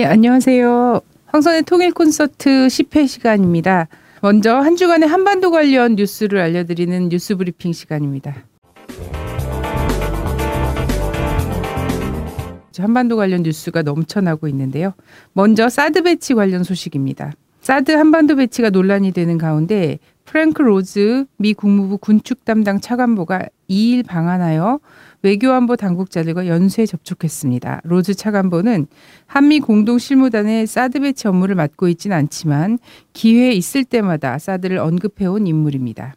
예, 안녕하세요. 황선의 통일 콘서트 10회 시간입니다. 먼저 한 주간의 한반도 관련 뉴스를 알려드리는 뉴스 브리핑 시간입니다. 한반도 관련 뉴스가 넘쳐나고 있는데요. 먼저 사드 배치 관련 소식입니다. 사드 한반도 배치가 논란이 되는 가운데 프랭크 로즈 미 국무부 군축 담당 차관보가 2일 방한하여 외교안보 당국자들과 연쇄 접촉했습니다. 로즈 차관보는 한미 공동 실무단의 사드 배치 업무를 맡고 있지는 않지만 기회 있을 때마다 사드를 언급해온 인물입니다.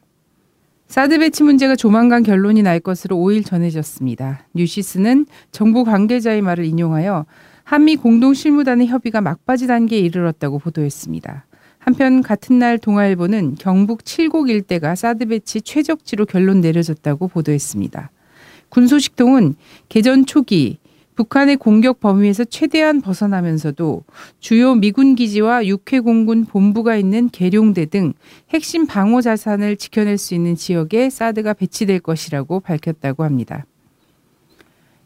사드 배치 문제가 조만간 결론이 날 것으로 5일 전해졌습니다. 뉴시스는 정부 관계자의 말을 인용하여 한미 공동 실무단의 협의가 막바지 단계에 이르렀다고 보도했습니다. 한편 같은 날 동아일보는 경북 칠곡 일대가 사드 배치 최적지로 결론 내려졌다고 보도했습니다. 군소식통은 개전 초기 북한의 공격 범위에서 최대한 벗어나면서도 주요 미군 기지와 육해 공군 본부가 있는 계룡대 등 핵심 방어 자산을 지켜낼 수 있는 지역에 사드가 배치될 것이라고 밝혔다고 합니다.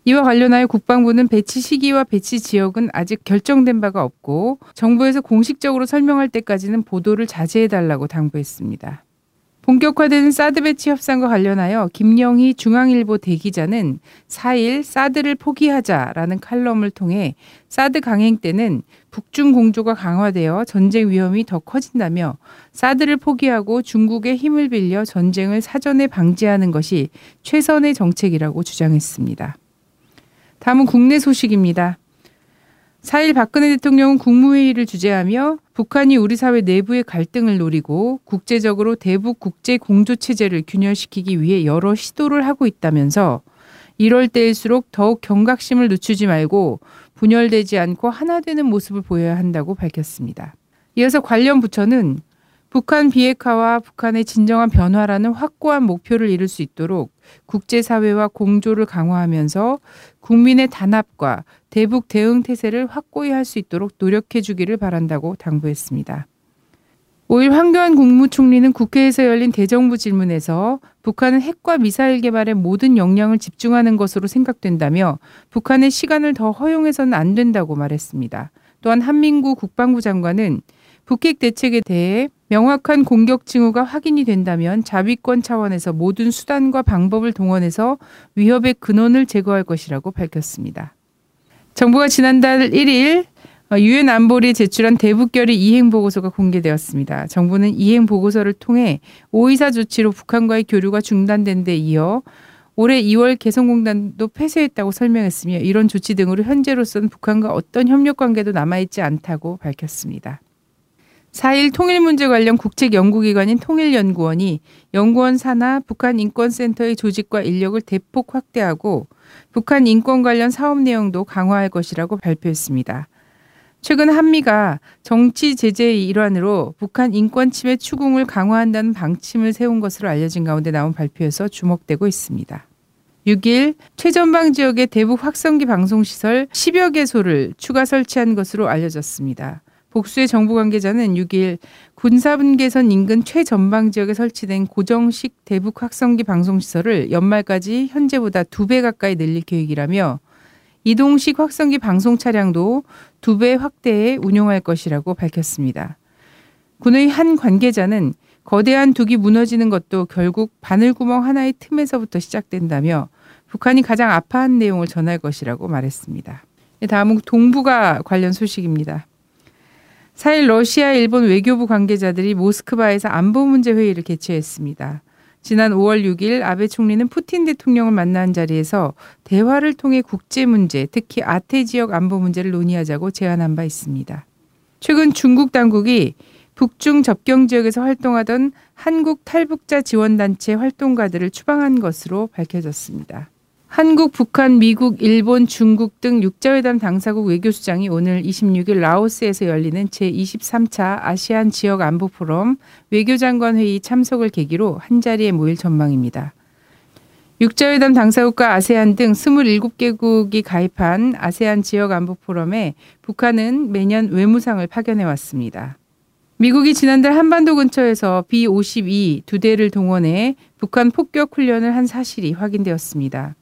이와 관련하여 국방부는 배치 시기와 배치 지역은 아직 결정된 바가 없고 정부에서 공식적으로 설명할 때까지는 보도를 자제해달라고 당부했습니다. 본격화되는 사드 배치 협상과 관련하여 김영희 중앙일보 대기자는 4일 사드를 포기하자라는 칼럼을 통해 사드 강행 때는 북중 공조가 강화되어 전쟁 위험이 더 커진다며 사드를 포기하고 중국의 힘을 빌려 전쟁을 사전에 방지하는 것이 최선의 정책이라고 주장했습니다. 다음은 국내 소식입니다. 4일 박근혜 대통령은 국무회의를 주재하며 북한이 우리 사회 내부의 갈등을 노리고 국제적으로 대북 국제 공조 체제를 균열시키기 위해 여러 시도를 하고 있다면서 이럴 때일수록 더욱 경각심을 늦추지 말고 분열되지 않고 하나 되는 모습을 보여야 한다고 밝혔습니다. 이어서 관련 부처는 북한 비핵화와 북한의 진정한 변화라는 확고한 목표를 이룰 수 있도록 국제사회와 공조를 강화하면서 국민의 단합과 대북 대응 태세를 확고히 할 수 있도록 노력해 주기를 바란다고 당부했습니다. 5일 황교안 국무총리는 국회에서 열린 대정부 질문에서 북한은 핵과 미사일 개발에 모든 역량을 집중하는 것으로 생각된다며 북한의 시간을 더 허용해서는 안 된다고 말했습니다. 또한 한민구 국방부 장관은 북핵 대책에 대해 명확한 공격 징후가 확인이 된다면 자위권 차원에서 모든 수단과 방법을 동원해서 위협의 근원을 제거할 것이라고 밝혔습니다. 정부가 지난달 1일 유엔 안보리에 제출한 대북결의 이행 보고서가 공개되었습니다. 정부는 이행 보고서를 통해 오이사 조치로 북한과의 교류가 중단된 데 이어 올해 2월 개성공단도 폐쇄했다고 설명했으며 이런 조치 등으로 현재로서는 북한과 어떤 협력 관계도 남아있지 않다고 밝혔습니다. 4일 통일 문제 관련 국책 연구기관인 통일연구원이 연구원 산하 북한 인권센터의 조직과 인력을 대폭 확대하고 북한 인권 관련 사업 내용도 강화할 것이라고 발표했습니다. 최근 한미가 정치 제재의 일환으로 북한 인권 침해 추궁을 강화한다는 방침을 세운 것으로 알려진 가운데 나온 발표에서 주목되고 있습니다. 6일 최전방 지역의 대북 확성기 방송시설 10여 개소를 추가 설치한 것으로 알려졌습니다. 복수의 정부 관계자는 6일 군사분계선 인근 최전방 지역에 설치된 고정식 대북 확성기 방송시설을 연말까지 현재보다 두 배 가까이 늘릴 계획이라며 이동식 확성기 방송 차량도 두 배 확대해 운용할 것이라고 밝혔습니다. 군의 한 관계자는 거대한 둑이 무너지는 것도 결국 바늘구멍 하나의 틈에서부터 시작된다며 북한이 가장 아파한 내용을 전할 것이라고 말했습니다. 다음은 동북아 관련 소식입니다. 4일 러시아, 일본 외교부 관계자들이 모스크바에서 안보 문제 회의를 개최했습니다. 지난 5월 6일 아베 총리는 푸틴 대통령을 만난 자리에서 대화를 통해 국제 문제, 특히 아태 지역 안보 문제를 논의하자고 제안한 바 있습니다. 최근 중국 당국이 북중 접경 지역에서 활동하던 한국 탈북자 지원단체 활동가들을 추방한 것으로 밝혀졌습니다. 한국, 북한, 미국, 일본, 중국 등 육자회담 당사국 외교수장이 오늘 26일 라오스에서 열리는 제23차 아시안 지역 안보 포럼 외교장관 회의 참석을 계기로 한자리에 모일 전망입니다. 육자회담 당사국과 아세안 등 27개국이 가입한 아세안 지역 안보 포럼에 북한은 매년 외무상을 파견해 왔습니다. 미국이 지난달 한반도 근처에서 B-52 두 대를 동원해 북한 폭격 훈련을 한 사실이 확인되었습니다.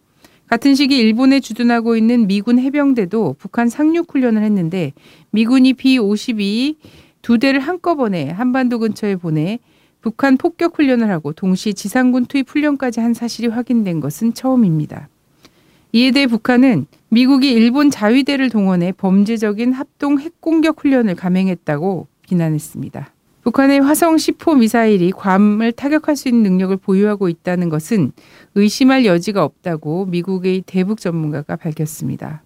같은 시기 일본에 주둔하고 있는 미군 해병대도 북한 상륙 훈련을 했는데 미군이 B-52 두 대를 한꺼번에 한반도 근처에 보내 북한 폭격 훈련을 하고 동시 지상군 투입 훈련까지 한 사실이 확인된 것은 처음입니다. 이에 대해 북한은 미국이 일본 자위대를 동원해 범죄적인 합동 핵공격 훈련을 감행했다고 비난했습니다. 북한의 화성 10호 미사일이 괌을 타격할 수 있는 능력을 보유하고 있다는 것은 의심할 여지가 없다고 미국의 대북 전문가가 밝혔습니다.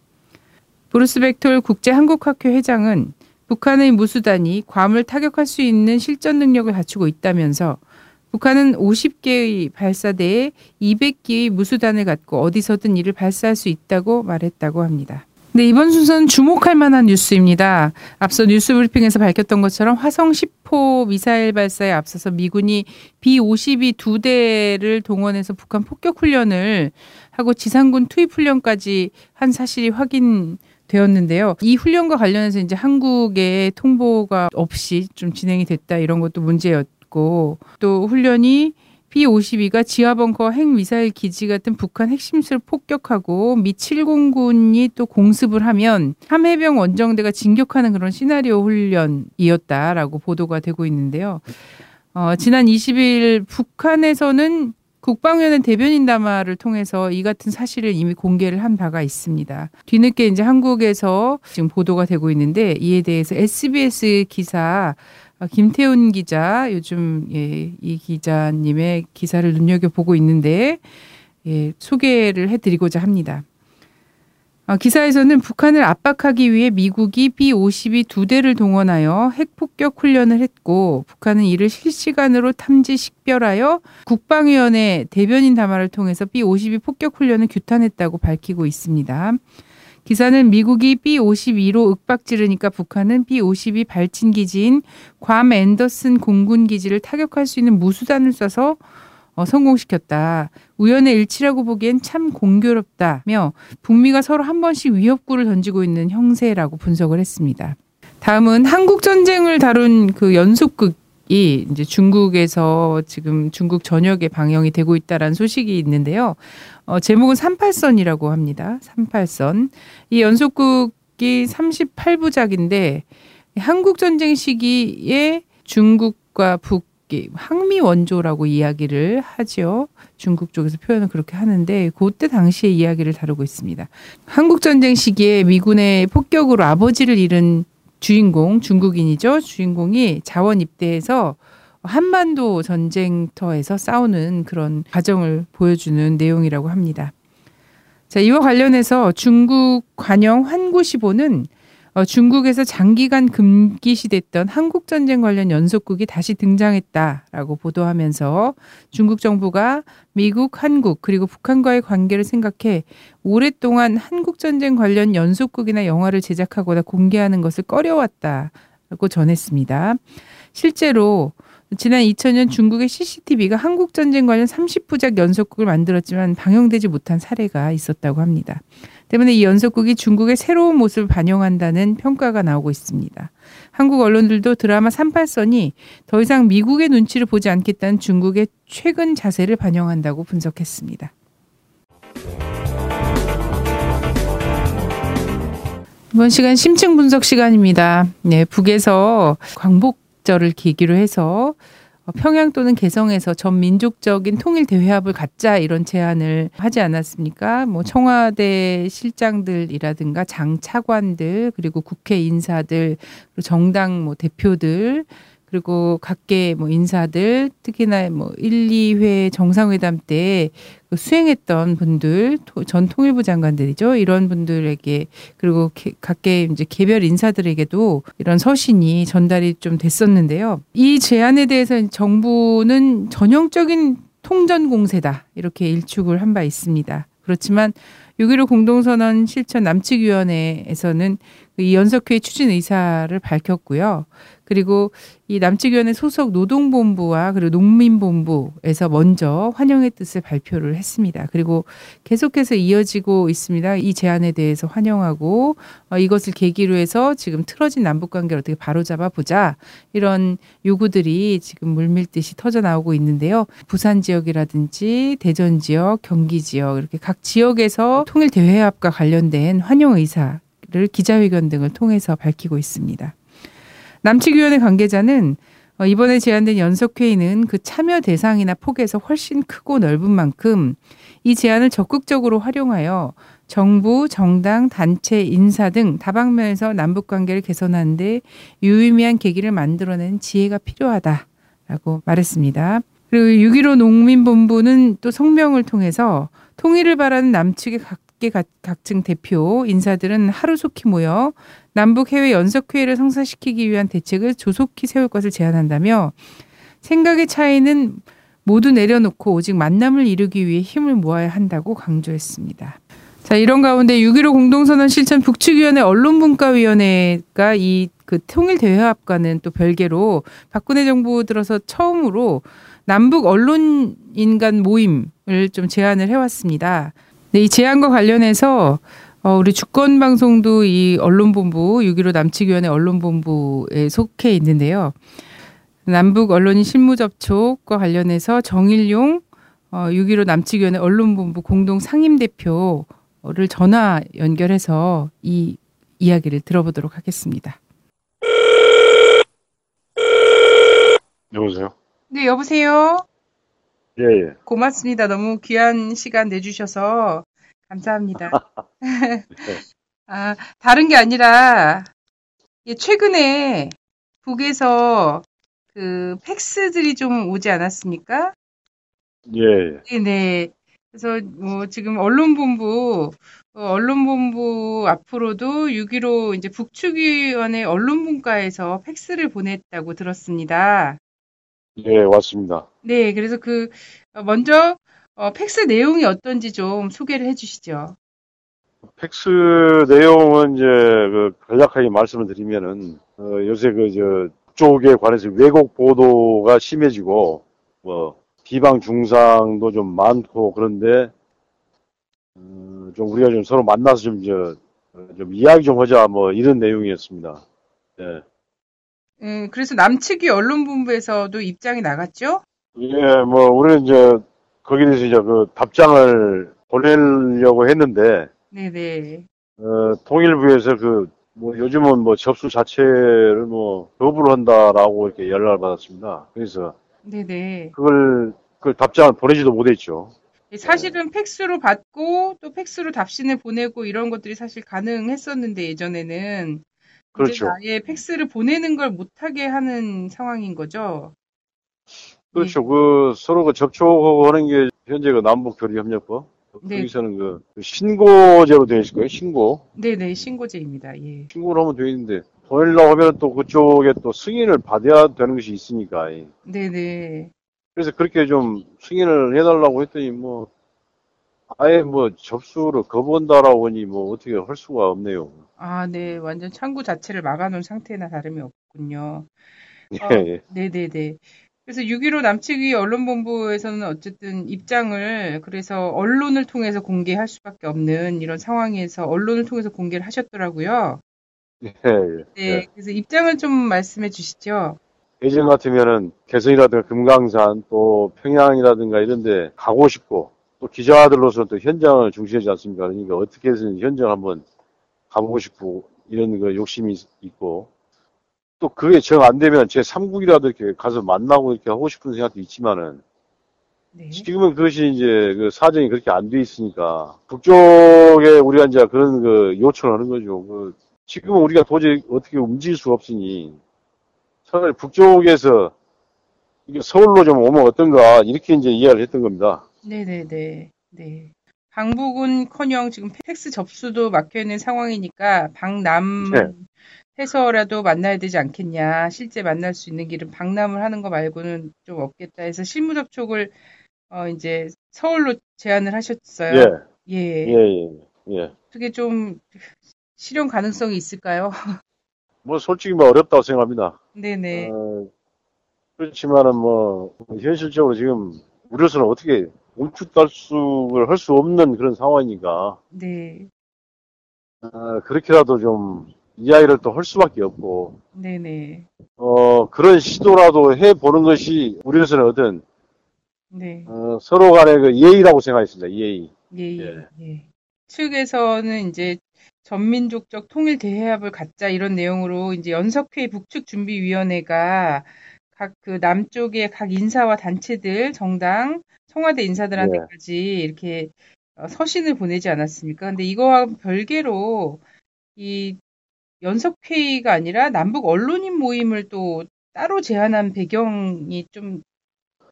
브루스 벡톨 국제한국학회 회장은 북한의 무수단이 괌을 타격할 수 있는 실전 능력을 갖추고 있다면서 북한은 50개의 발사대에 200기의 무수단을 갖고 어디서든 이를 발사할 수 있다고 말했다고 합니다. 네, 이번 순서는 주목할 만한 뉴스입니다. 앞서 뉴스 브리핑에서 밝혔던 것처럼 화성 10호 미사일 발사에 앞서서 미군이 B-52 두 대를 동원해서 북한 폭격 훈련을 하고 지상군 투입 훈련까지 한 사실이 확인 되었는데요. 이 훈련과 관련해서 이제 한국의 통보가 없이 좀 진행이 됐다 이런 것도 문제였고 또 훈련이 B-52가 지하벙커 핵미사일 기지 같은 북한 핵심수를 폭격하고 미 7공군이 또 공습을 하면 함해병 원정대가 진격하는 그런 시나리오 훈련이었다라고 보도가 되고 있는데요. 어, 지난 20일 북한에서는 국방위원회 대변인 담화를 통해서 이 같은 사실을 이미 공개를 한 바가 있습니다. 뒤늦게 이제 한국에서 지금 보도가 되고 있는데 이에 대해서 SBS 기사 아, 김태훈 기자 요즘 예, 이 기자님의 기사를 눈여겨 보고 있는데 예, 소개를 해드리고자 합니다. 아, 기사에서는 북한을 압박하기 위해 미국이 B-52 두 대를 동원하여 핵폭격 훈련을 했고 북한은 이를 실시간으로 탐지 식별하여 국방위원회 대변인 담화를 통해서 B-52 폭격 훈련을 규탄했다고 밝히고 있습니다. 기사는 미국이 B-52로 윽박지르니까 북한은 B-52 발진 기지인 괌 앤더슨 공군 기지를 타격할 수 있는 무수단을 쏴서 어, 성공시켰다. 우연의 일치라고 보기엔 참 공교롭다며 북미가 서로 한 번씩 위협구를 던지고 있는 형세라고 분석을 했습니다. 다음은 한국 전쟁을 다룬 그 연속극 이 이제 중국에서 지금 중국 전역에 방영이 되고 있다라는 소식이 있는데요. 어, 제목은 38선이라고 합니다. 38선. 이 연속극이 38부작인데 한국 전쟁 시기에 중국과 북 항미 원조라고 이야기를 하죠. 중국 쪽에서 표현을 그렇게 하는데 그때 당시의 이야기를 다루고 있습니다. 한국 전쟁 시기에 미군의 폭격으로 아버지를 잃은 주인공 중국인이죠. 주인공이 자원 입대해서 한반도 전쟁터에서 싸우는 그런 과정을 보여주는 내용이라고 합니다. 자, 이와 관련해서 중국 관영 환구시보는 어, 중국에서 장기간 금기시됐던 한국 전쟁 관련 연속극이 다시 등장했다라고 보도하면서 중국 정부가 미국, 한국 그리고 북한과의 관계를 생각해 오랫동안 한국 전쟁 관련 연속극이나 영화를 제작하거나 공개하는 것을 꺼려왔다라고 전했습니다. 실제로 지난 2000년 중국의 CCTV가 한국 전쟁 관련 30부작 연속극을 만들었지만 방영되지 못한 사례가 있었다고 합니다. 때문에 이 연속극이 중국의 새로운 모습을 반영한다는 평가가 나오고 있습니다. 한국 언론들도 드라마 38선이 더 이상 미국의 눈치를 보지 않겠다는 중국의 최근 자세를 반영한다고 분석했습니다. 이번 시간 심층 분석 시간입니다. 네, 북에서 광복절을 계기로 해서 어, 평양 또는 개성에서 전 민족적인 통일 대회합을 갖자 이런 제안을 하지 않았습니까? 뭐 청와대 실장들이라든가 장 차관들 그리고 국회 인사들 그리고 정당 뭐 대표들 그리고 각계 뭐 인사들 특히나 뭐 1, 2회 정상회담 때 그 수행했던 분들 전 통일부 장관들이죠. 이런 분들에게 그리고 각계 이제 개별 인사들에게도 이런 서신이 전달이 좀 됐었는데요. 이 제안에 대해서 정부는 전형적인 통전 공세다 이렇게 일축을 한 바 있습니다. 그렇지만 6.15 공동선언 실천 남측위원회에서는 이 연석회 추진 의사를 밝혔고요. 그리고 이 남측위원회 소속 노동본부와 그리고 농민본부에서 먼저 환영의 뜻을 발표를 했습니다. 그리고 계속해서 이어지고 있습니다. 이 제안에 대해서 환영하고 어, 이것을 계기로 해서 지금 틀어진 남북 관계를 어떻게 바로잡아 보자 이런 요구들이 지금 물밀듯이 터져 나오고 있는데요. 부산 지역이라든지 대전 지역, 경기 지역 이렇게 각 지역에서 통일 대회합과 관련된 환영 의사 를 기자회견 등을 통해서 밝히고 있습니다. 남측위원회 관계자는 어, 이번에 제안된 연석회의는 그 참여 대상이나 폭에서 훨씬 크고 넓은 만큼 이 제안을 적극적으로 활용하여 정부, 정당, 단체, 인사 등 다방면에서 남북 관계를 개선하는데 유의미한 계기를 만들어낸 지혜가 필요하다라고 말했습니다. 그리고 6.15 농민본부는 또 성명을 통해서 통일을 바라는 남측의 각 계 각층 대표 인사들은 하루속히 모여 남북 해외 연석회의를 성사시키기 위한 대책을 조속히 세울 것을 제안한다며 생각의 차이는 모두 내려놓고 오직 만남을 이루기 위해 힘을 모아야 한다고 강조했습니다. 자, 이런 가운데 6.15 공동선언 실천 북측위원회 언론분과위원회가 이 그 통일대회합과는 또 별개로 박근혜 정부 들어서 처음으로 남북 언론인간 모임을 좀 제안을 해왔습니다. 네, 이 제안과 관련해서 어, 우리 주권 방송도 이 언론본부 6.15 남측위원회 언론본부에 속해 있는데요. 남북 언론인 실무 접촉과 관련해서 정일용 어, 6.15 남측위원회 언론본부 공동 상임대표를 전화 연결해서 이 이야기를 들어보도록 하겠습니다. 여보세요? 네, 여보세요? 예, 예. 고맙습니다. 너무 귀한 시간 내주셔서 감사합니다. 아, 다른 게 아니라, 최근에 북에서 그 팩스들이 좀 오지 않았습니까? 예. 네네. 네. 그래서 뭐 지금 언론본부, 어, 언론본부 앞으로도 6.15 이제 북측위원회 언론분과에서 팩스를 보냈다고 들었습니다. 예, 왔습니다. 네, 그래서 그, 어, 먼저 어, 팩스 내용이 어떤지 좀 소개를 해주시죠. 팩스 내용은 이제 그 간략하게 말씀을 드리면은 어, 요새 그저 쪽에 관해서 왜곡 보도가 심해지고 뭐 비방 중상도 좀 많고 그런데 음, 좀 우리가 좀 서로 만나서 좀 저 좀 이야기 좀 하자 뭐 이런 내용이었습니다. 예. 음, 그래서 남측이 언론본부에서도 입장이 나갔죠? 예, 뭐 우리는 이제 거기에 대해서 이제 그 답장을 보내려고 했는데, 네네. 어, 통일부에서 그, 뭐 요즘은 뭐 접수 자체를 뭐 거부를 한다라고 이렇게 연락을 받았습니다. 그래서 네네. 그걸, 그 답장을 보내지도 못했죠. 예, 사실은 팩스로 받고 또 팩스로 답신을 보내고 이런 것들이 사실 가능했었는데 예전에는 그렇죠. 아예 팩스를 보내는 걸 못하게 하는 상황인 거죠. 그렇죠. 네. 그 서로 그 접촉하는 게 현재 그 남북 교류 협력법 네. 거기서는 그 신고제로 되어 있을 거예요. 신고. 네네 신고제입니다. 예. 신고를 하면 되어 있는데 보내려고 하면 또 그쪽에 또 승인을 받아야 되는 것이 있으니까. 네네. 그래서 그렇게 좀 승인을 해달라고 했더니 뭐 아예 뭐 접수를 거부한다라고 하니 뭐 어떻게 할 수가 없네요. 아, 네. 완전 창구 자체를 막아놓은 상태나 다름이 없군요. 예, 어, 예. 네네네. 그래서 6.15 남측위 언론본부에서는 어쨌든 입장을 그래서 언론을 통해서 공개할 수밖에 없는 이런 상황에서 언론을 통해서 공개를 하셨더라고요. 예, 예. 네, 예. 그래서 입장을 좀 말씀해 주시죠. 예전 같으면은 개성이라든가 금강산 또 평양이라든가 이런 데 가고 싶고 또 기자들로서 또 현장을 중시하지 않습니까? 그러니까 어떻게 해서 현장 한번 가보고 싶고 이런 그 욕심이 있고 또 그게 정 안 되면 제 3국이라도 이렇게 가서 만나고 이렇게 하고 싶은 생각도 있지만은 네. 지금은 그것이 이제 그 사정이 그렇게 안 돼 있으니까 북쪽에 우리가 이제 그런 그 요청을 하는 거죠. 그 지금은 우리가 도저히 어떻게 움직일 수 없으니 차라리 북쪽에서 이게 서울로 좀 오면 어떤가 이렇게 이제 이해를 했던 겁니다. 네네네. 네. 방북은커녕 지금 팩스 접수도 막혀 있는 상황이니까 방남 네. 해서라도 만나야 되지 않겠냐. 실제 만날 수 있는 길은 방남을 하는 거 말고는 좀 없겠다 해서 실무 접촉을 어 이제 서울로 제안을 하셨어요. 예. 예. 예, 예. 예. 어떻게 좀 실현 가능성이 있을까요? 뭐 솔직히 뭐 어렵다고 생각합니다. 네네. 어, 그렇지만은 뭐 현실적으로 지금 우려서는 어떻게 멈칫달쑥을 할 수 없는 그런 상황이니까 네. 어, 그렇게라도 좀 이야기를 또 할 수밖에 없고 네네. 어, 그런 시도라도 해보는 것이 우리로서는 어떤 네. 어, 서로 간의 그 예의라고 생각했습니다. 예의. 예, 예, 예. 예. 측에서는 이제 전민족적 통일 대회합을 갖자 이런 내용으로 이제 연석회 북측 준비위원회가 각 그 남쪽의 각 인사와 단체들, 정당, 청와대 인사들한테까지 이렇게 어, 서신을 보내지 않았습니까? 근데 이거와 별개로 이 연석회의가 아니라 남북 언론인 모임을 또 따로 제안한 배경이 좀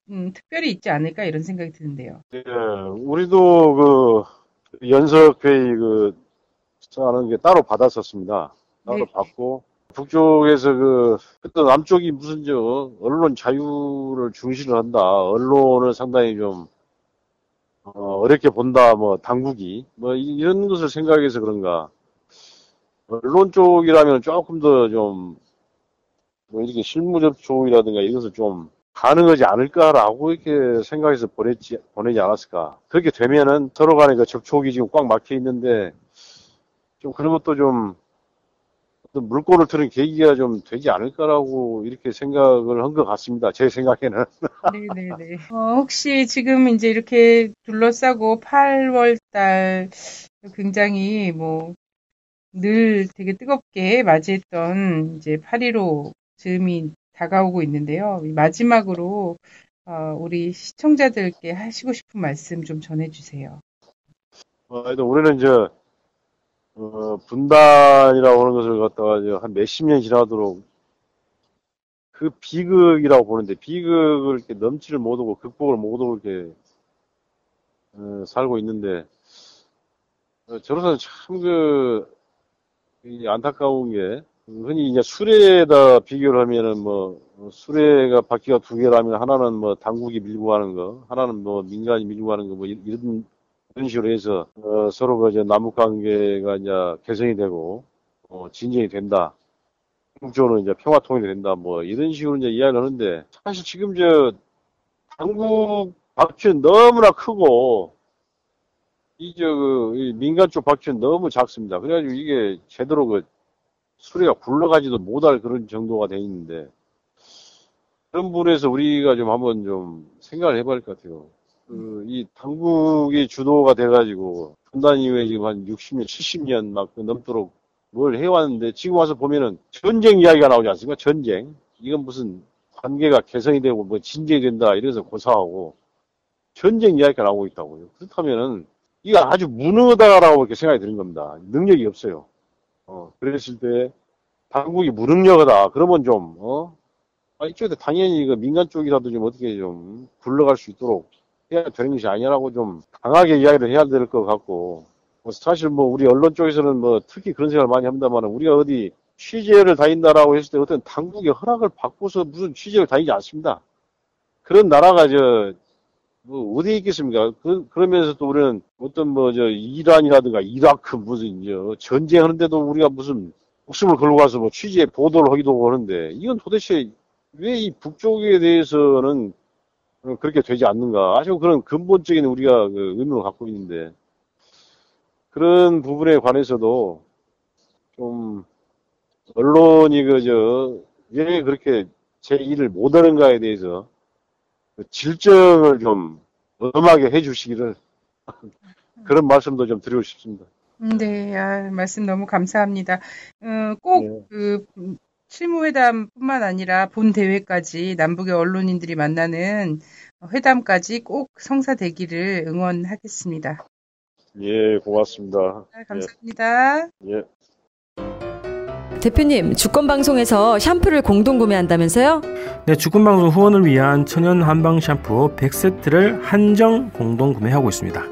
음, 특별히 있지 않을까 이런 생각이 드는데요. 예, 우리도 그 연석회의 그 하는 게 따로 받았었습니다. 따로 네. 받고 북쪽에서 그 그때 남쪽이 무슨 저 언론 자유를 중시를 한다. 언론을 상당히 좀 어, 어렵게 본다. 뭐 당국이 뭐 이- 이런 것을 생각해서 그런가. 언론 쪽이라면 조금 더 좀 뭐 이렇게 실무 접촉이라든가 이것을 좀 가능하지 않을까라고 이렇게 생각해서 보냈지, 보내지 않았을까. 그렇게 되면은 서로 간의 그 접촉이 지금 꽉 막혀 있는데, 좀 그런 것도 좀, 물꼬를 트는 계기가 좀 되지 않을까라고 이렇게 생각을 한 것 같습니다. 제 생각에는. 네네네. 어, 혹시 지금 이제 이렇게 둘러싸고 8월 달 굉장히 뭐 늘 되게 뜨겁게 맞이했던 이제 8.15 즈음이 다가오고 있는데요. 이 마지막으로 어, 우리 시청자들께 하시고 싶은 말씀 좀 전해주세요. 어, 우리는 이제, 어, 분단이라고 하는 것을 갖다가 한 몇십 년 지나도록 그 비극이라고 보는데, 비극을 이렇게 넘지를 못하고, 극복을 못하고 이렇게, 어, 살고 있는데, 어, 저로서는 참 그, 이 안타까운 게, 흔히 이제 수레에다 비교를 하면은 뭐, 어, 수레가 바퀴가 두 개라면 하나는 뭐 당국이 밀고 가는 거, 하나는 뭐 민간이 밀고 가는 거, 뭐 이- 이런, 이런 식으로 해서, 어, 서로 그 이제 남북 관계가 이제 개선이 되고, 어, 진전이 된다. 한국적으로 이제 평화 통일이 된다. 뭐 이런 식으로 이제 이야기를 하는데, 사실 지금 저, 당국 박쥐는 너무나 크고, 이, 저, 그, 이 민간 쪽 박쥐는 너무 작습니다. 그래가지고 이게 제대로 그, 수레가 굴러가지도 못할 그런 정도가 돼 있는데, 그런 부분에서 우리가 좀 한번 좀 생각을 해봐야 할 것 같아요. 그, 이 당국이 주도가 돼가지고, 분단 이후에 지금 한 60년, 70년 막 넘도록 뭘 해왔는데, 지금 와서 보면은 전쟁 이야기가 나오지 않습니까? 전쟁. 이건 무슨 관계가 개선이 되고 뭐 진전이 된다 이래서 고사하고, 전쟁 이야기가 나오고 있다고요. 그렇다면은, 이거 아주 무능하다라고 이렇게 생각이 드는 겁니다. 능력이 없어요. 어, 그랬을 때, 당국이 무능력하다. 그러면 좀, 어? 아, 이쪽에 당연히 그 민간 쪽이라도 좀 어떻게 좀 굴러갈 수 있도록 해야 되는 것이 아니라고 좀 강하게 이야기를 해야 될 것 같고, 뭐 사실 뭐 우리 언론 쪽에서는 뭐 특히 그런 생각을 많이 합니다만 우리가 어디 취재를 다닌다라고 했을 때 어떤 당국의 허락을 받고서 무슨 취재를 다니지 않습니다. 그런 나라가 저, 뭐 어디에 있겠습니까? 그, 그러면서 또 우리는 어떤 뭐 저 이란이라든가 이라크 무슨 저 전쟁하는데도 우리가 무슨 목숨을 걸고 가서 뭐 취재 보도를 하기도 하는데 이건 도대체 왜 이 북쪽에 대해서는 어, 그렇게 되지 않는가? 아주 그런 근본적인 우리가 그 의문을 갖고 있는데 그런 부분에 관해서도 좀 언론이 그저 왜 그렇게 제 일을 못하는가에 대해서 그 질정을 좀 엄하게 해주시기를 그런 말씀도 좀 드리고 싶습니다. 음, 네, 아, 말씀 너무 감사합니다. 어, 꼭 네. 그 실무회담뿐만 아니라 본 대회까지 남북의 언론인들이 만나는 회담까지 꼭 성사되기를 응원하겠습니다. 예, 고맙습니다. 아, 감사합니다. 예. 대표님, 주권방송에서 샴푸를 공동 구매한다면서요? 네, 주권방송 후원을 위한 천연 한방 샴푸 100세트를 한정 공동 구매하고 있습니다.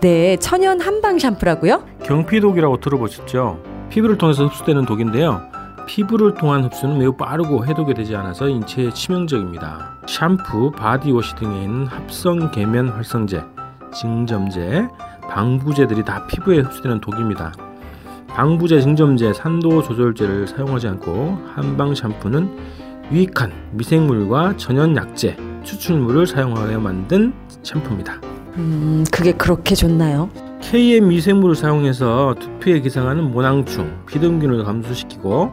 네, 천연 한방 샴푸라고요? 경피독이라고 들어보셨죠? 피부를 통해서 흡수되는 독인데요. 피부를 통한 흡수는 매우 빠르고 해독이 되지 않아서 인체에 치명적입니다. 샴푸, 바디워시 등에 있는 합성 계면 활성제, 증점제, 방부제들이 다 피부에 흡수되는 독입니다. 방부제, 증점제, 산도 조절제를 사용하지 않고 한방 샴푸는 유익한 미생물과 천연 약재, 추출물을 사용하여 만든 샴푸입니다. 음, 그게 그렇게 좋나요? KM 미생물을 사용해서 두피에 기생하는 모낭충, 비듬균을 감소시키고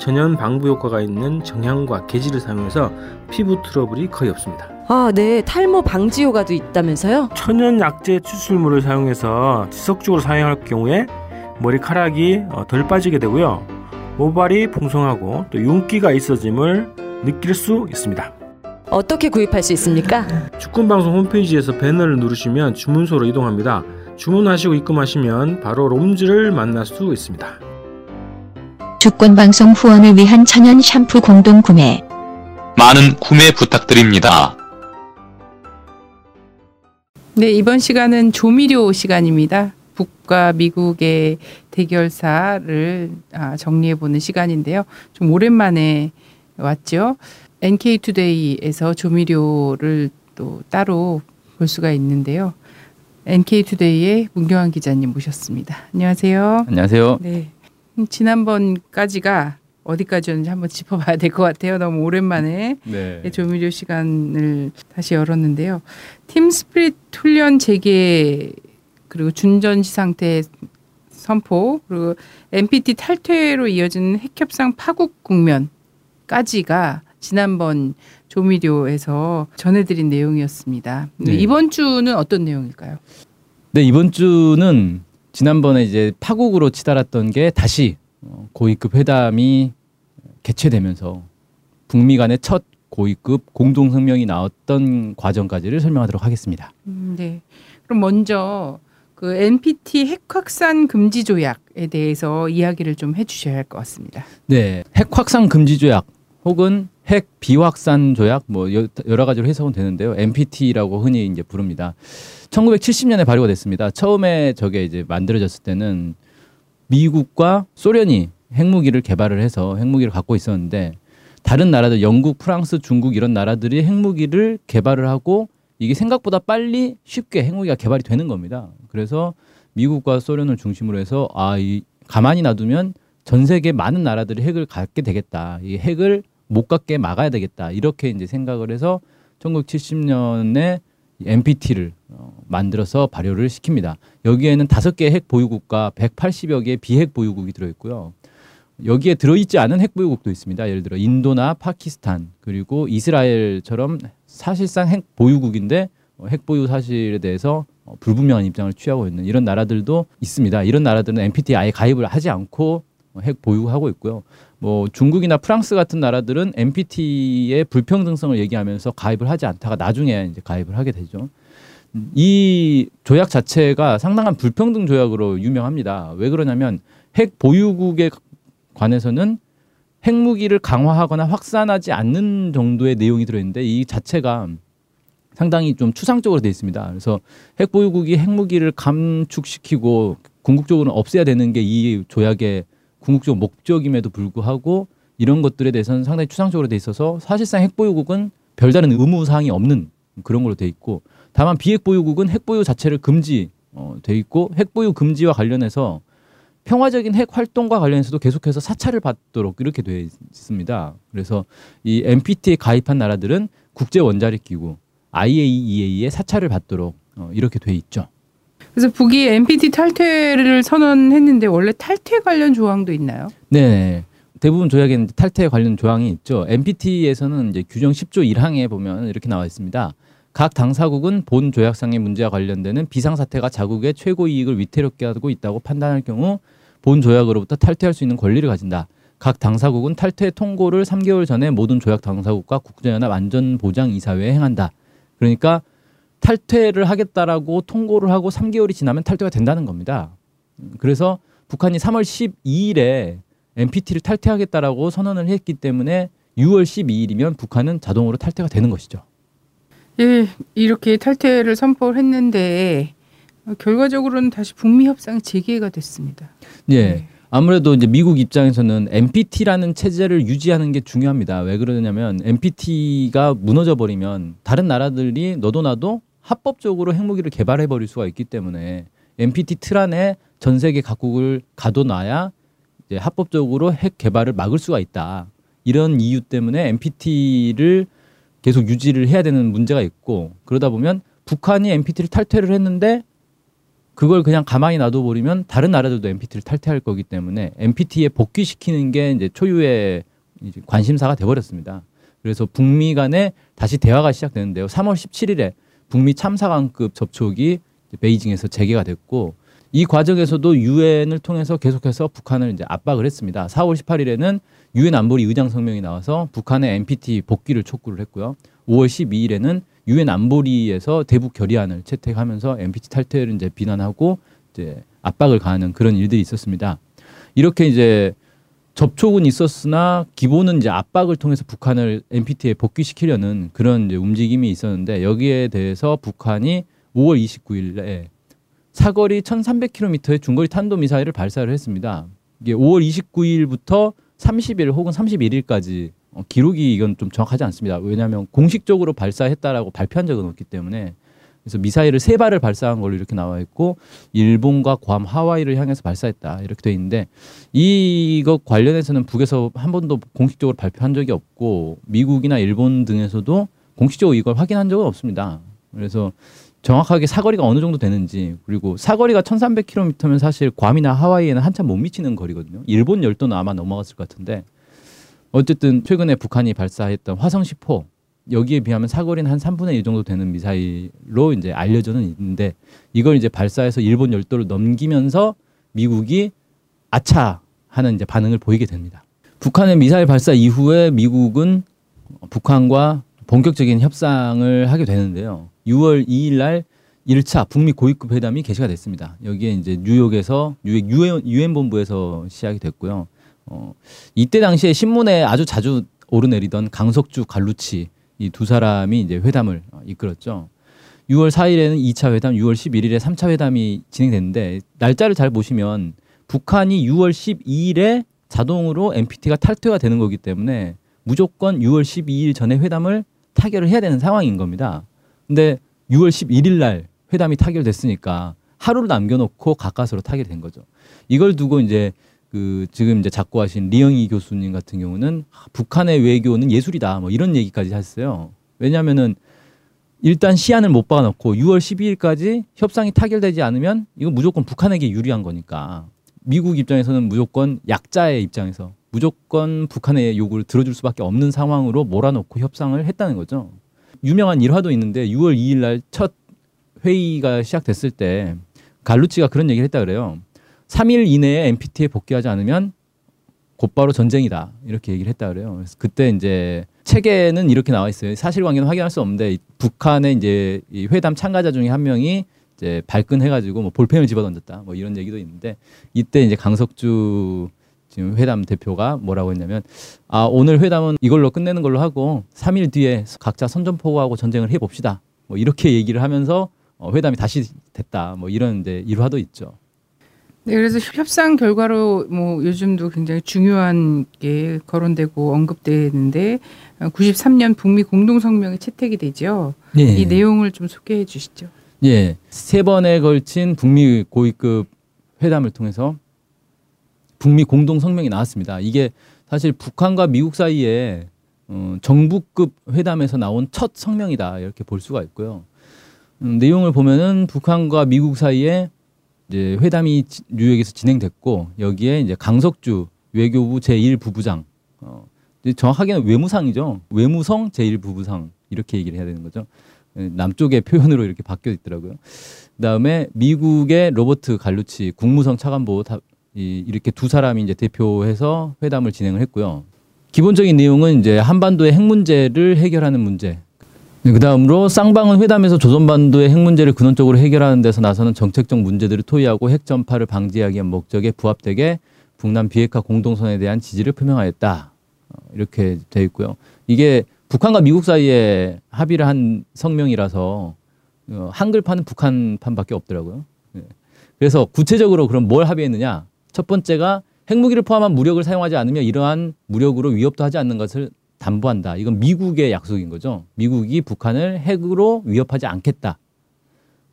천연 방부 효과가 있는 정향과 계지를 사용해서 피부 트러블이 거의 없습니다. 아, 네. 탈모 방지 효과도 있다면서요? 천연 약재 추출물을 사용해서 지속적으로 사용할 경우에 머리카락이 어, 덜 빠지게 되고요. 모발이 풍성하고 또 윤기가 있어짐을 느낄 수 있습니다. 어떻게 구입할 수 있습니까? 축구방송 홈페이지에서 배너를 누르시면 주문소로 이동합니다. 주문하시고 입금하시면 바로 롬즈를 만날 수 있습니다. 주권방송 후원을 위한 천연 샴푸 공동 구매. 많은 구매 부탁드립니다. 네, 이번 시간은 조미료 시간입니다. 북과 미국의 대결사를 아, 정리해보는 시간인데요. 좀 오랜만에 왔죠. NK투데이에서 조미료를 또 따로 볼 수가 있는데요. NK투데이의 문경환 기자님 모셨습니다. 안녕하세요. 안녕하세요. 네. 음, 지난번까지가 어디까지였는지 한번 짚어봐야 될 것 같아요. 너무 오랜만에 네. 조미료 시간을 다시 열었는데요. 팀 스프릿 훈련 재개 그리고 준전시 상태 선포 그리고 NPT 탈퇴로 이어지는 핵협상 파국 국면까지가 지난번 조미료에서 전해드린 내용이었습니다. 네. 이번 주는 어떤 내용일까요? 네, 이번 주는 지난번에 이제 파국으로 치달았던 게 다시 어, 고위급 회담이 개최되면서 북미 간의 첫 고위급 공동 성명이 나왔던 과정까지를 설명하도록 하겠습니다. 음, 네. 그럼 먼저 그 NPT 핵 확산 금지 조약에 대해서 이야기를 좀 해주셔야 할 것 같습니다. 네, 핵 확산 금지 조약 혹은 핵 비확산 조약 뭐 여- 여러 가지로 해석은 되는데요. NPT라고 흔히 이제 부릅니다. 1970년에 발효가 됐습니다. 처음에 저게 이제 만들어졌을 때는 미국과 소련이 핵무기를 개발을 해서 핵무기를 갖고 있었는데 다른 나라들 영국, 프랑스, 중국 이런 나라들이 핵무기를 개발을 하고 이게 생각보다 빨리 쉽게 핵무기가 개발이 되는 겁니다. 그래서 미국과 소련을 중심으로 해서 아, 이 가만히 놔두면 전 세계 많은 나라들이 핵을 갖게 되겠다. 이 핵을 못 갖게 막아야 되겠다. 이렇게 이제 생각을 해서 1970년에 NPT를 어, 만들어서 발효를 시킵니다. 여기에는 다섯 개의 핵 보유국과 180여 개의 비핵 보유국이 들어 있고요. 여기에 들어있지 않은 핵 보유국도 있습니다. 예를 들어 인도나 파키스탄 그리고 이스라엘처럼 사실상 핵 보유국인데 어, 핵 보유 사실에 대해서 어, 불분명한 입장을 취하고 있는 이런 나라들도 있습니다. 이런 나라들은 NPT에 아예 가입을 하지 않고 어, 핵 보유하고 있고요. 뭐 중국이나 프랑스 같은 나라들은 NPT의 불평등성을 얘기하면서 가입을 하지 않다가 나중에 이제 가입을 하게 되죠. 음, 이 조약 자체가 상당한 불평등 조약으로 유명합니다. 왜 그러냐면 핵 보유국에 관해서는 핵무기를 강화하거나 확산하지 않는 정도의 내용이 들어있는데 이 자체가 상당히 좀 추상적으로 되어 있습니다. 그래서 핵 보유국이 핵무기를 감축시키고 궁극적으로 없애야 되는 게 이 조약의 궁극적 목적임에도 불구하고 이런 것들에 대해서는 상당히 추상적으로 돼 있어서 사실상 핵 보유국은 별다른 의무 사항이 없는 그런 걸로 돼 있고 다만 비핵 보유국은 핵 보유 자체를 금지 어, 돼 있고 핵 보유 금지와 관련해서 평화적인 핵 활동과 관련해서도 계속해서 사찰을 받도록 이렇게 되어 있습니다. 그래서 이 NPT에 가입한 나라들은 국제 원자력 기구 IAEA에 사찰을 받도록 어, 이렇게 돼 있죠. 그래서 북이 NPT 탈퇴를 선언했는데 원래 탈퇴 관련 조항도 있나요? 네. 대부분 조약에는 탈퇴 관련 조항이 있죠. NPT에서는 이제 규정 10조 1항에 보면 이렇게 나와 있습니다. 각 당사국은 본 조약상의 문제와 관련되는 비상사태가 자국의 최고 이익을 위태롭게 하고 있다고 판단할 경우 본 조약으로부터 탈퇴할 수 있는 권리를 가진다. 각 당사국은 탈퇴 통고를 3개월 전에 모든 조약 당사국과 국제연합 안전보장이사회에 행한다. 그러니까 탈퇴를 하겠다라고 통고를 하고 3개월이 지나면 탈퇴가 된다는 겁니다. 음, 그래서 북한이 3월 12일에 NPT를 탈퇴하겠다라고 선언을 했기 때문에 6월 12일이면 북한은 자동으로 탈퇴가 되는 것이죠. 예, 이렇게 탈퇴를 선포를 했는데 어, 결과적으로는 다시 북미 협상이 재개가 됐습니다. 예. 아무래도 이제 미국 입장에서는 NPT라는 체제를 유지하는 게 중요합니다. 왜 그러냐면 NPT가 무너져 버리면 다른 나라들이 너도 나도 합법적으로 핵무기를 개발해 버릴 수가 있기 때문에 NPT 틀 안에 전 세계 각국을 가둬놔야 이제 합법적으로 핵 개발을 막을 수가 있다. 이런 이유 때문에 NPT를 계속 유지를 해야 되는 문제가 있고 그러다 보면 북한이 NPT를 탈퇴를 했는데 그걸 그냥 가만히 놔둬버리면 다른 나라들도 NPT를 탈퇴할 거기 때문에 NPT에 복귀시키는 게 이제 초유의 이제 관심사가 돼버렸습니다. 그래서 북미 간에 다시 대화가 시작되는데요. 3월 17일에 북미 참사관급 접촉이 베이징에서 재개가 됐고 이 과정에서도 유엔을 통해서 계속해서 북한을 이제 압박을 했습니다. 4월 18일에는 유엔 안보리 의장 성명이 나와서 북한의 NPT 복귀를 촉구를 했고요. 5월 12일에는 유엔 안보리에서 대북 결의안을 채택하면서 NPT 탈퇴를 이제 비난하고 이제 압박을 가하는 그런 일들이 있었습니다. 이렇게 이제 접촉은 있었으나 기본은 이제 압박을 통해서 북한을 NPT에 복귀시키려는 그런 이제 움직임이 있었는데 여기에 대해서 북한이 5월 29일에 사거리 1,300km의 중거리 탄도 미사일을 발사를 했습니다. 이게 5월 29일부터 30일 혹은 31일까지 어, 기록이 이건 좀 정확하지 않습니다. 왜냐하면 공식적으로 발사했다라고 발표한 적은 없기 때문에 그래서 미사일을 세 발을 발사한 걸로 이렇게 나와 있고 일본과 괌, 하와이를 향해서 발사했다 이렇게 돼 있는데 이것 관련해서는 북에서 한 번도 공식적으로 발표한 적이 없고 미국이나 일본 등에서도 공식적으로 이걸 확인한 적은 없습니다. 그래서 정확하게 사거리가 어느 정도 되는지 그리고 사거리가 1300km면 사실 괌이나 하와이에는 한참 못 미치는 거리거든요. 일본 열도는 아마 넘어갔을 것 같은데 어쨌든 최근에 북한이 발사했던 화성 10호 여기에 비하면 사거리는 한 3분의 1 정도 되는 미사일로 이제 알려져는 있는데 이걸 이제 발사해서 일본 열도를 넘기면서 미국이 아차 하는 이제 반응을 보이게 됩니다. 북한의 미사일 발사 이후에 미국은 북한과 본격적인 협상을 하게 되는데요. 6월 2일 날 1차 북미 고위급 회담이 개시가 됐습니다. 여기에 이제 뉴욕에서 뉴욕 유엔, 유엔 본부에서 시작이 됐고요. 어, 이때 당시에 신문에 아주 자주 오르내리던 강석주 갈루치 이 두 사람이 이제 회담을 어, 이끌었죠. 6월 4일에는 2차 회담, 6월 11일에 3차 회담이 진행됐는데 날짜를 잘 보시면 북한이 6월 12일에 자동으로 NPT가 탈퇴가 되는 거기 때문에 무조건 6월 12일 전에 회담을 타결을 해야 되는 상황인 겁니다. 근데 6월 11일 날 회담이 타결됐으니까 하루를 남겨놓고 가까스로 타결된 거죠. 이걸 두고 이제 그 지금 이제 작고하신 리영희 교수님 같은 경우는 아, 북한의 외교는 예술이다 뭐 이런 얘기까지 했어요. 왜냐하면은 일단 시한을 못 박아놓고 6월 12일까지 협상이 타결되지 않으면 이건 무조건 북한에게 유리한 거니까 미국 입장에서는 무조건 약자의 입장에서 무조건 북한의 요구를 들어줄 수밖에 없는 상황으로 몰아놓고 협상을 했다는 거죠. 유명한 일화도 있는데 6월 2일 날 첫 회의가 시작됐을 때 갈루치가 그런 얘기를 했다 그래요. 3일 이내에 NPT에 복귀하지 않으면 곧바로 전쟁이다 이렇게 얘기를 했다 그래요. 그래서 그때 이제 책에는 이렇게 나와 있어요. 사실관계는 확인할 수 없는데 북한의 이제 이 회담 참가자 중에 한 명이 이제 발끈해가지고 뭐 볼펜을 집어던졌다 뭐 이런 얘기도 있는데 이때 이제 강석주 지금 회담 대표가 뭐라고 했냐면 아 오늘 회담은 이걸로 끝내는 걸로 하고 3일 뒤에 각자 선전포고하고 전쟁을 해봅시다 뭐 이렇게 얘기를 하면서 어, 회담이 다시 됐다 뭐 이런 이제 일화도 있죠. 네, 그래서 협상 결과로 뭐 요즘도 굉장히 중요한 게 거론되고 언급되는데 93년 북미 공동 성명이 채택이 되죠. 예. 이 내용을 좀 소개해 주시죠. 예, 세 번에 걸친 북미 고위급 회담을 통해서 북미 공동 성명이 나왔습니다. 이게 사실 북한과 미국 사이에 어, 정부급 회담에서 나온 첫 성명이다 이렇게 볼 수가 있고요. 음, 내용을 보면은 북한과 미국 사이에 이제 회담이 지- 뉴욕에서 진행됐고 여기에 이제 강석주 외교부 제1부부장 어, 정확하게는 외무상이죠. 외무성 제1부부상 이렇게 얘기를 해야 되는 거죠. 예, 남쪽의 표현으로 이렇게 바뀌어 있더라고요. 그다음에 미국의 로버트 갈루치 국무성 차관보 다, 이, 이렇게 두 사람이 이제 대표해서 회담을 진행을 했고요. 기본적인 내용은 이제 한반도의 핵 문제를 해결하는 문제. 그 다음으로 쌍방은 회담에서 조선반도의 핵 문제를 근원적으로 해결하는 데서 나서는 정책적 문제들을 토의하고 핵 전파를 방지하기 위한 목적에 부합되게 북남 비핵화 공동선에 대한 지지를 표명하였다. 어, 이렇게 돼 있고요. 이게 북한과 미국 사이에 합의를 한 성명이라서 어, 한글판은 북한판밖에 없더라고요. 예. 그래서 구체적으로 그럼 뭘 합의했느냐? 첫 번째가 핵무기를 포함한 무력을 사용하지 않으며 이러한 무력으로 위협도 하지 않는 것을 담보한다. 이건 미국의 약속인 거죠. 미국이 북한을 핵으로 위협하지 않겠다.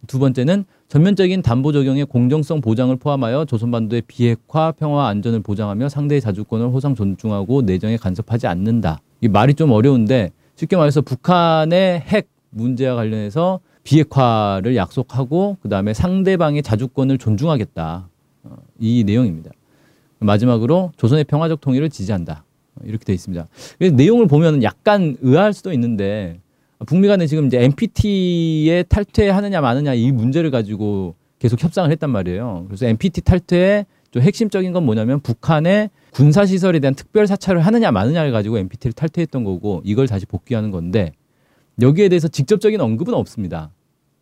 두 번째는 전면적인 담보 적용의 공정성 보장을 포함하여 조선반도의 비핵화, 평화, 안전을 보장하며 상대의 자주권을 호상 존중하고 내정에 간섭하지 않는다. 이 말이 좀 어려운데 쉽게 말해서 북한의 핵 문제와 관련해서 비핵화를 약속하고 그 다음에 상대방의 자주권을 존중하겠다. 어, 이 내용입니다. 마지막으로 조선의 평화적 통일을 지지한다. 어, 이렇게 되어 있습니다. 그래서 내용을 보면 약간 의아할 수도 있는데 북미 간에 지금 이제 NPT에 탈퇴하느냐 마느냐 이 문제를 가지고 계속 협상을 했단 말이에요. 그래서 NPT 탈퇴의 좀 핵심적인 건 뭐냐면 북한의 군사 시설에 대한 특별 사찰을 하느냐 마느냐를 가지고 NPT를 탈퇴했던 거고 이걸 다시 복귀하는 건데 여기에 대해서 직접적인 언급은 없습니다.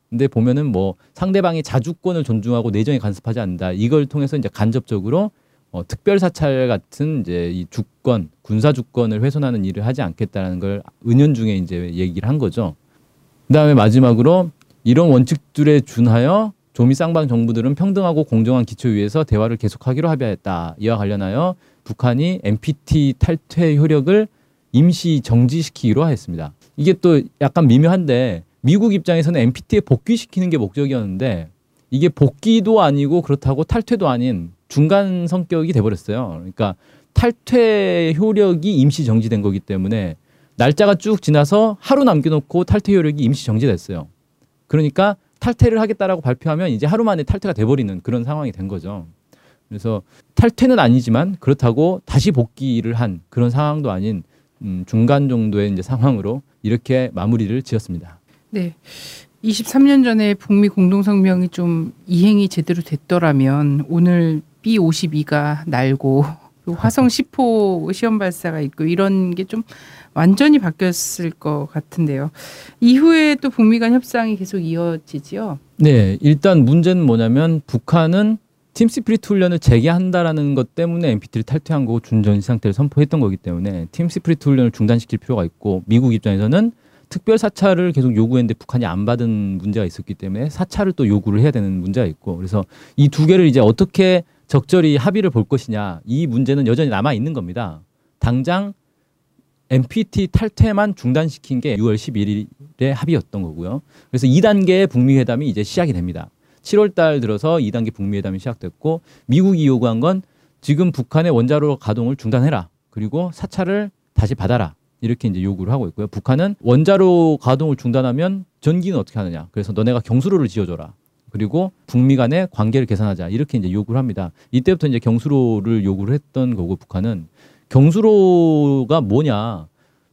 근데 보면은 뭐 상대방의 자주권을 존중하고 내정에 간섭하지 않는다. 이걸 통해서 이제 간접적으로 어, 특별 사찰 같은 이제 이 주권, 군사 주권을 훼손하는 일을 하지 않겠다는 걸 은연중에 이제 얘기를 한 거죠. 그다음에 마지막으로 이런 원칙들에 준하여 조미 쌍방 정부들은 평등하고 공정한 기초 위에서 대화를 계속하기로 합의했다. 이와 관련하여 북한이 NPT 탈퇴 효력을 임시 정지시키기로 하였습니다. 이게 또 약간 미묘한데 미국 입장에서는 NPT에 복귀시키는 게 목적이었는데 이게 복귀도 아니고 그렇다고 탈퇴도 아닌 중간 성격이 돼버렸어요. 그러니까 탈퇴 효력이 임시 정지된 거기 때문에 날짜가 쭉 지나서 하루 남겨놓고 탈퇴 효력이 임시 정지됐어요. 그러니까 탈퇴를 하겠다라고 발표하면 이제 하루 만에 탈퇴가 돼버리는 그런 상황이 된 거죠. 그래서 탈퇴는 아니지만 그렇다고 다시 복귀를 한 그런 상황도 아닌 음, 중간 정도의 이제 상황으로 이렇게 마무리를 지었습니다. 네. 23년 전에 북미 공동성명이 좀 이행이 제대로 됐더라면 오늘 B52가 날고 화성 10호 시험 발사가 있고 이런 게 좀 완전히 바뀌었을 것 같은데요. 이후에 또 북미 간 협상이 계속 이어지지요. 네, 일단 문제는 뭐냐면 북한은 팀 스피리트 훈련을 재개한다라는 것 때문에 NPT를 탈퇴한 거고 준전시 상태를 선포했던 거기 때문에 팀 스피리트 훈련을 중단시킬 필요가 있고 미국 입장에서는 특별 사찰을 계속 요구했는데 북한이 안 받은 문제가 있었기 때문에 사찰을 또 요구를 해야 되는 문제가 있고 그래서 이 두 개를 이제 어떻게 적절히 합의를 볼 것이냐 이 문제는 여전히 남아 있는 겁니다. 당장 NPT 탈퇴만 중단시킨 게 6월 11일에 합의였던 거고요. 그래서 2단계의 북미 회담이 이제 시작이 됩니다. 7월 달 들어서 2단계 북미 회담이 시작됐고 미국이 요구한 건 지금 북한의 원자로 가동을 중단해라. 그리고 사찰을 다시 받아라. 이렇게 이제 요구를 하고 있고요. 북한은 원자로 가동을 중단하면 전기는 어떻게 하느냐. 그래서 너네가 경수로를 지어줘라. 그리고 북미 간의 관계를 개선하자. 이렇게 이제 요구를 합니다. 이때부터 이제 경수로를 요구를 했던 거고 북한은 경수로가 뭐냐.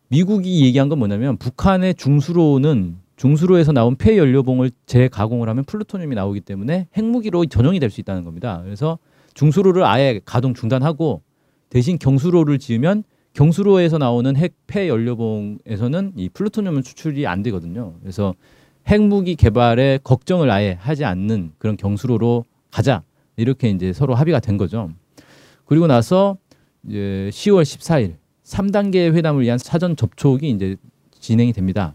미국이 얘기한 건 뭐냐면 북한의 중수로는 중수로에서 나온 폐연료봉을 재가공을 하면 플루토늄이 나오기 때문에 핵무기로 전용이 될 수 있다는 겁니다. 그래서 중수로를 아예 가동 중단하고 대신 경수로를 지으면 경수로에서 나오는 핵 폐연료봉에서는 이 플루토늄은 추출이 안 되거든요. 그래서 핵무기 개발에 걱정을 아예 하지 않는 그런 경수로로 가자 이렇게 이제 서로 합의가 된 거죠. 그리고 나서 이제 10월 14일 3단계 회담을 위한 사전 접촉이 이제 진행이 됩니다.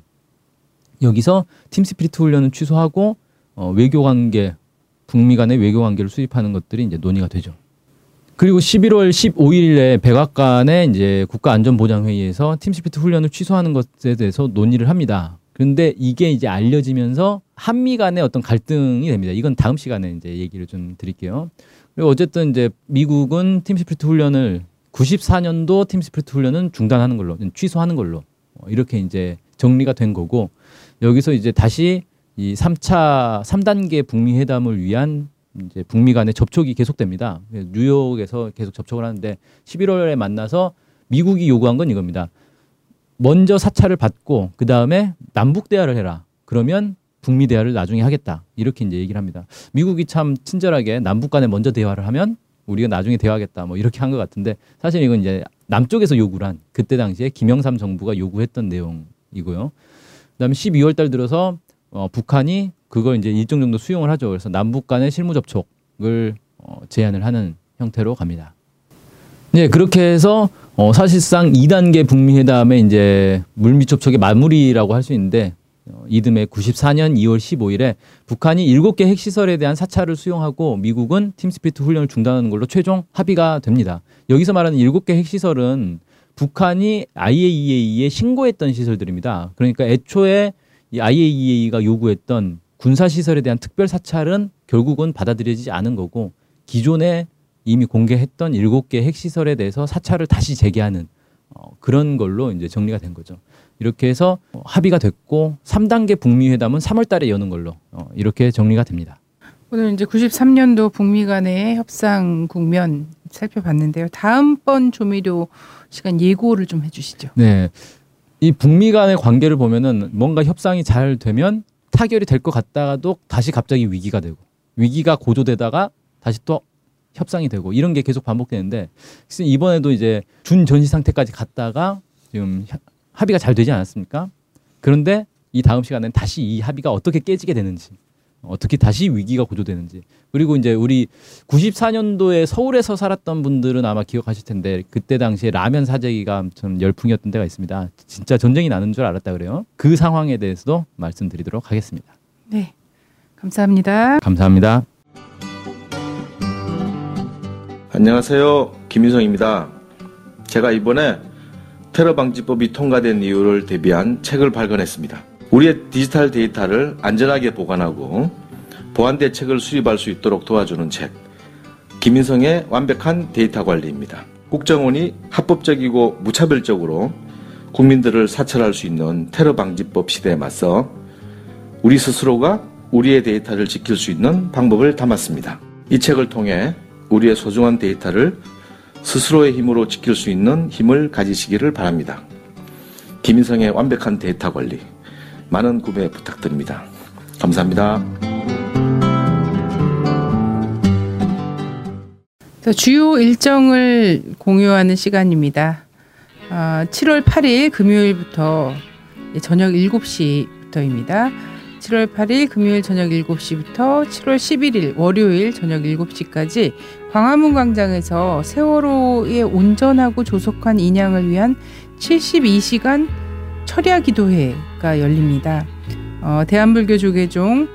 여기서 팀 스피리트 훈련은 취소하고 어, 외교 관계 북미 간의 외교 관계를 수립하는 것들이 이제 논의가 되죠. 그리고 11월 15일에 백악관의 이제 국가안전보장회의에서 팀 스피리트 훈련을 취소하는 것에 대해서 논의를 합니다. 그런데 이게 이제 알려지면서 한미 간의 어떤 갈등이 됩니다. 이건 다음 시간에 이제 얘기를 좀 드릴게요. 그리고 어쨌든 이제 미국은 팀 스피리트 훈련을 94년도 팀 스피리트 훈련은 중단하는 걸로 취소하는 걸로 어, 이렇게 이제 정리가 된 거고 여기서 이제 다시 이 3차 3단계 북미 회담을 위한 이제 북미 간의 접촉이 계속됩니다. 뉴욕에서 계속 접촉을 하는데 11월에 만나서 미국이 요구한 건 이겁니다. 먼저 사찰을 받고 그 다음에 남북 대화를 해라. 그러면 북미 대화를 나중에 하겠다. 이렇게 이제 얘기를 합니다. 미국이 참 친절하게 남북 간에 먼저 대화를 하면 우리가 나중에 대화하겠다. 뭐 이렇게 한 것 같은데 사실 이건 이제 남쪽에서 요구를 한 그때 당시에 김영삼 정부가 요구했던 내용이고요. 그다음에 12월 달 들어서 어, 북한이 그걸 이제 일정 정도 수용을 하죠. 그래서 남북 간의 실무 접촉을 어, 제안을 하는 형태로 갑니다. 네, 그렇게 해서 어, 사실상 2단계 북미 회담의 이제 물밑 접촉의 마무리라고 할 수 있는데 어, 이듬해 94년 2월 15일에 북한이 7개 핵시설에 대한 사찰을 수용하고 미국은 팀스피트 훈련을 중단하는 걸로 최종 합의가 됩니다. 여기서 말하는 7개 핵시설은 북한이 IAEA에 신고했던 시설들입니다. 그러니까 애초에 이 IAEA가 요구했던 군사 시설에 대한 특별 사찰은 결국은 받아들여지지 않은 거고 기존에 이미 공개했던 일곱 개 핵시설에 대해서 사찰을 다시 재개하는 어, 그런 걸로 이제 정리가 된 거죠. 이렇게 해서 어, 합의가 됐고 3단계 북미 회담은 3월 달에 여는 걸로 어, 이렇게 정리가 됩니다. 오늘 이제 93년도 북미 간의 협상 국면 살펴봤는데요. 다음번 조미료 시간 예고를 좀 해주시죠. 네. 이 북미 간의 관계를 보면은 뭔가 협상이 잘 되면 타결이 될 것 같다가도 다시 갑자기 위기가 되고 위기가 고조되다가 다시 또 협상이 되고 이런 게 계속 반복되는데 이번에도 이제 준 전시 상태까지 갔다가 지금 협- 합의가 잘 되지 않았습니까? 그런데 이 다음 시간에는 다시 이 합의가 어떻게 깨지게 되는지 어떻게 다시 위기가 고조되는지 그리고 이제 우리 94년도에 서울에서 살았던 분들은 아마 기억하실 텐데 그때 당시에 라면 사재기가 좀 열풍이었던 때가 있습니다. 진짜 전쟁이 나는 줄 알았다 그래요. 그 상황에 대해서도 말씀드리도록 하겠습니다. 네. 감사합니다. 감사합니다. 안녕하세요. 김인성입니다. 제가 이번에 테러 방지법이 통과된 이유를 대비한 책을 발간했습니다. 우리의 디지털 데이터를 안전하게 보관하고 보안 대책을 수립할 수 있도록 도와주는 책. 김인성의 완벽한 데이터 관리입니다. 국정원이 합법적이고 무차별적으로 국민들을 사찰할 수 있는 테러 방지법 시대에 맞서 우리 스스로가 우리의 데이터를 지킬 수 있는 방법을 담았습니다. 이 책을 통해 우리의 소중한 데이터를 스스로의 힘으로 지킬 수 있는 힘을 가지시기를 바랍니다. 김인성의 완벽한 데이터 관리 많은 구매 부탁드립니다. 감사합니다. 자, 주요 일정을 공유하는 시간입니다. 아, 7월 8일 금요일부터 저녁 7시부터입니다. 7월 8일 금요일 저녁 7시부터 7월 11일 월요일 저녁 7시까지 광화문 광장에서 세월호의 온전하고 조속한 인양을 위한 72시간 철야 기도회가 열립니다. 어, 대한불교 조계종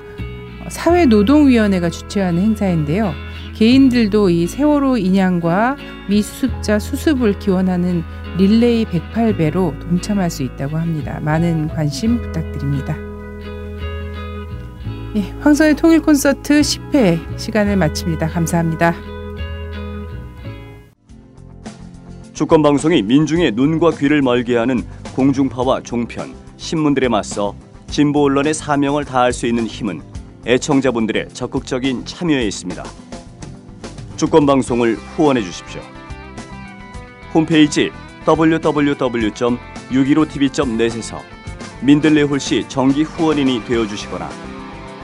사회노동위원회가 주최하는 행사인데요. 개인들도 이 세월호 인양과 미수습자 수습을 기원하는 릴레이 108배로 동참할 수 있다고 합니다. 많은 관심 부탁드립니다. 예, 황선의 통일 콘서트 10회 시간을 마칩니다. 감사합니다. 주권 방송이 민중의 눈과 귀를 멀게 하는 공중파와 종편, 신문들에 맞서 진보 언론의 사명을 다할 수 있는 힘은 애청자분들의 적극적인 참여에 있습니다. 주권 방송을 후원해 주십시오. 홈페이지 www.615tv.net에서 민들레 홀씨 정기 후원인이 되어 주시거나